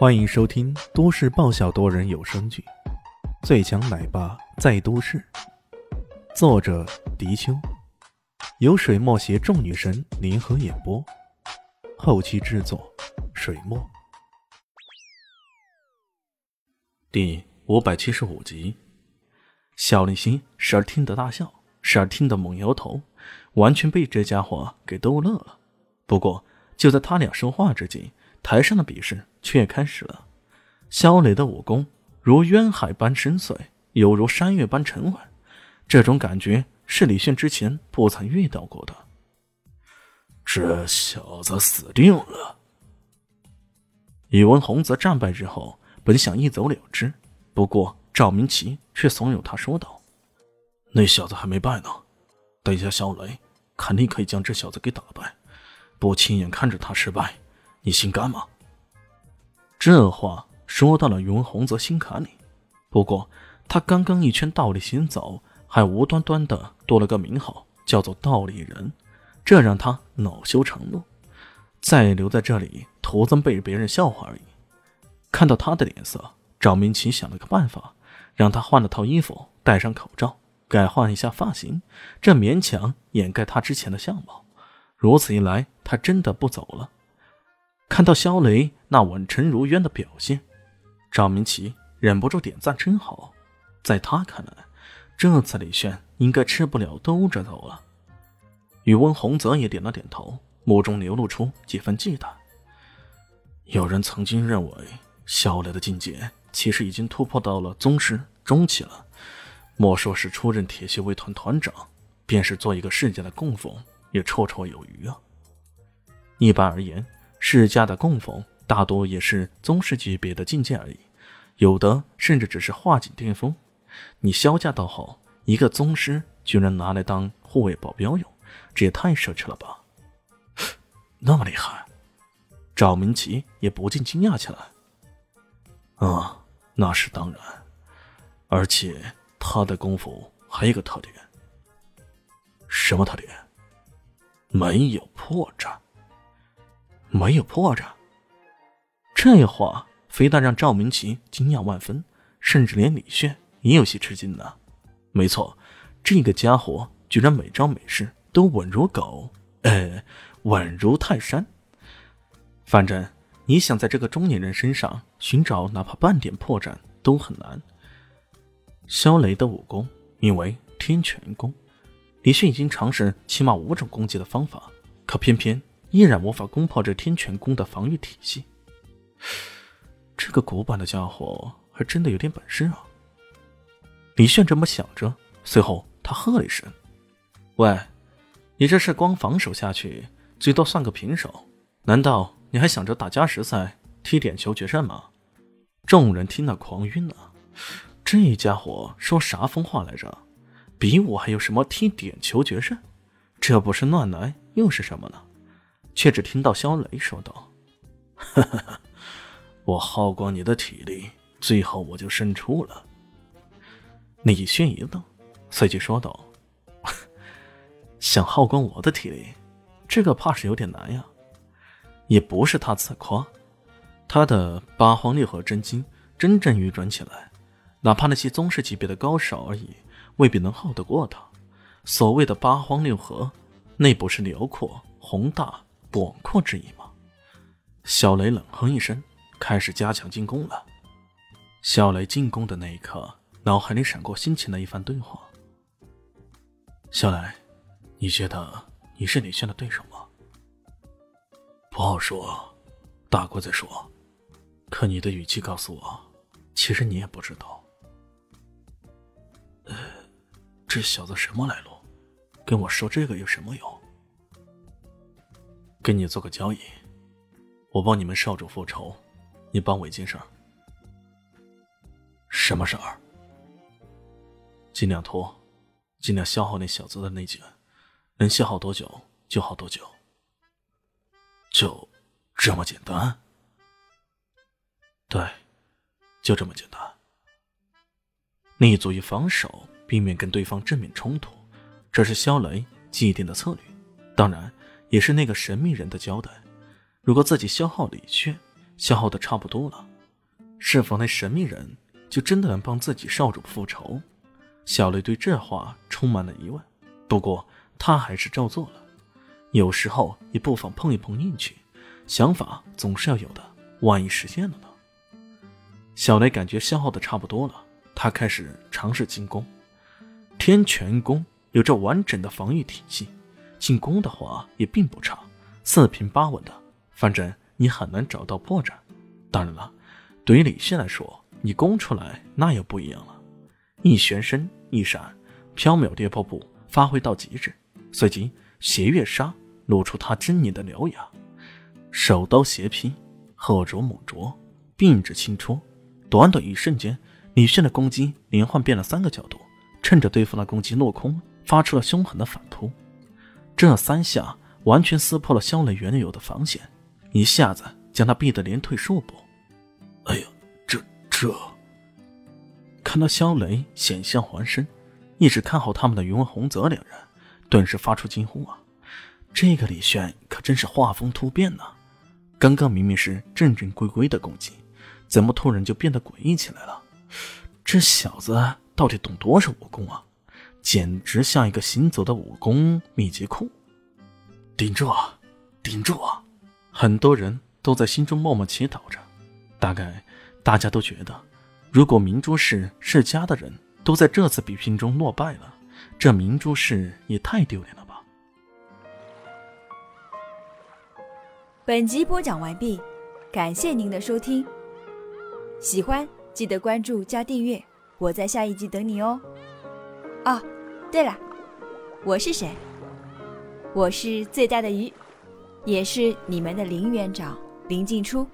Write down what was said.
欢迎收听都市爆笑多人有声剧《最强奶爸在都市》，作者：迪秋，由水墨携众女神联合演播，后期制作：水墨。第五百七十五集，小林心时而听得大笑，时而听得猛摇头，完全被这家伙给逗乐了。不过，就在他俩说话之际，台上的比试却开始了。肖磊的武功如渊海般深邃，犹如山岳般沉稳。这种感觉是李炫之前不曾遇到过的。这小子死定了！宇文宏则战败之后，本想一走了之，不过赵明奇却怂恿他说道：“那小子还没败呢，等一下肖雷肯定可以将这小子给打败。不亲眼看着他失败。”你心甘吗？这话说到了宇文宏泽心坎里。不过他刚刚一圈倒立行走，还无端端的多了个名号，叫做倒立人，这让他恼羞成怒。再留在这里，徒增被别人笑话而已。看到他的脸色，赵明奇想了个办法，让他换了套衣服，戴上口罩，改换一下发型，这勉强掩盖他之前的相貌。如此一来，他真的不走了。看到肖雷那稳沉如渊的表现，赵明奇忍不住点赞：“真好！”在他看来，这次李炫应该吃不了兜着走了。宇文宏泽也点了点头，目中流露出几分忌惮。有人曾经认为，肖雷的境界其实已经突破到了宗师中期了。莫说是出任铁血卫团团长，便是做一个世家的供奉，也绰绰有余啊。一般而言。世家的供奉大多也是宗师级别的境界而已，有的甚至只是化境巅峰。你萧家倒好，一个宗师居然拿来当护卫保镖用，这也太奢侈了吧！那么厉害，赵明奇也不禁惊讶起来。啊，那是当然，而且他的功夫还有个特点。什么特点？没有破绽。没有破绽，这话非但让赵明奇惊讶万分，甚至连李炫也有些吃惊呢。没错，这个家伙居然每招每式都稳如狗，呃，稳如泰山。反正你想在这个中年人身上寻找哪怕半点破绽都很难。肖雷的武功名为天拳功，李炫已经尝试起码五种攻击的方法，可偏偏。依然无法攻破这天泉宫的防御体系。这个古板的家伙还真的有点本事啊！李炫这么想着，随后他喝了一声：“喂，你这是光防守下去，最多算个平手。难道你还想着打加时赛、踢点球决胜吗？”众人听了狂晕了。这家伙说啥疯话来着？比武还有什么踢点球决胜？这不是乱来又是什么呢？却只听到肖雷说道：“哈哈，我耗光你的体力，最后我就胜出了。”李轩一愣，随即说道：“想耗光我的体力，这个怕是有点难呀。”也不是他自夸，他的八荒六合真经真正运转起来，哪怕那些宗师级别的高手而已，未必能耗得过他。所谓的八荒六合，那不是辽阔宏大。广阔之意吗？小雷冷哼一声，开始加强进攻了。小雷进攻的那一刻，脑海里闪过先前的一番对话。小雷，你觉得你是李轩的对手吗？不好说，打过再说。可你的语气告诉我，其实你也不知道。这小子什么来路？跟我说这个有什么用？跟你做个交易，我帮你们少主复仇，你帮我一件事儿。什么事儿？尽量拖，尽量消耗那小子的内劲，能消耗多久就耗多久。就这么简单？对，就这么简单。立足于防守，避免跟对方正面冲突，这是肖雷既定的策略。当然。也是那个神秘人的交代。如果自己消耗李炫，消耗的差不多了，是否那神秘人就真的能帮自己少主复仇？小雷对这话充满了疑问。不过他还是照做了。有时候也不妨碰一碰运气，想法总是要有的。万一实现了呢？小雷感觉消耗的差不多了，他开始尝试进攻。天泉宫有着完整的防御体系，进攻的话也并不差，四平八稳的。反正你很难找到破绽。当然了，对于李现来说，你攻出来那又不一样了。一旋身，一闪，飘渺跌破步发挥到极致，随即斜月杀露出他狰狞的獠牙，手刀斜劈，后着猛啄，并指轻戳。短短一瞬间，李炫的攻击连换变了三个角度，趁着对方的攻击落空，发出了凶狠的反扑。这三下完全撕破了肖磊原有的防线。一下子将他逼得连退数步。哎呀，这这！看到肖雷险象环生，一直看好他们的云文洪泽两人顿时发出惊呼啊！这个李炫可真是画风突变呐！刚刚明明是正正规规的攻击，怎么突然就变得诡异起来了？这小子到底懂多少武功啊？简直像一个行走的武功秘籍库！顶住啊，顶住啊！很多人都在心中默默祈祷着，大概大家都觉得，如果明珠市世家的人都在这次比拼中落败了，这明珠市也太丢脸了吧。本集播讲完毕，感谢您的收听。喜欢记得关注加订阅，我在下一集等你哦。哦，对了，我是谁？我是最大的鱼。也是你们的林园长林静初。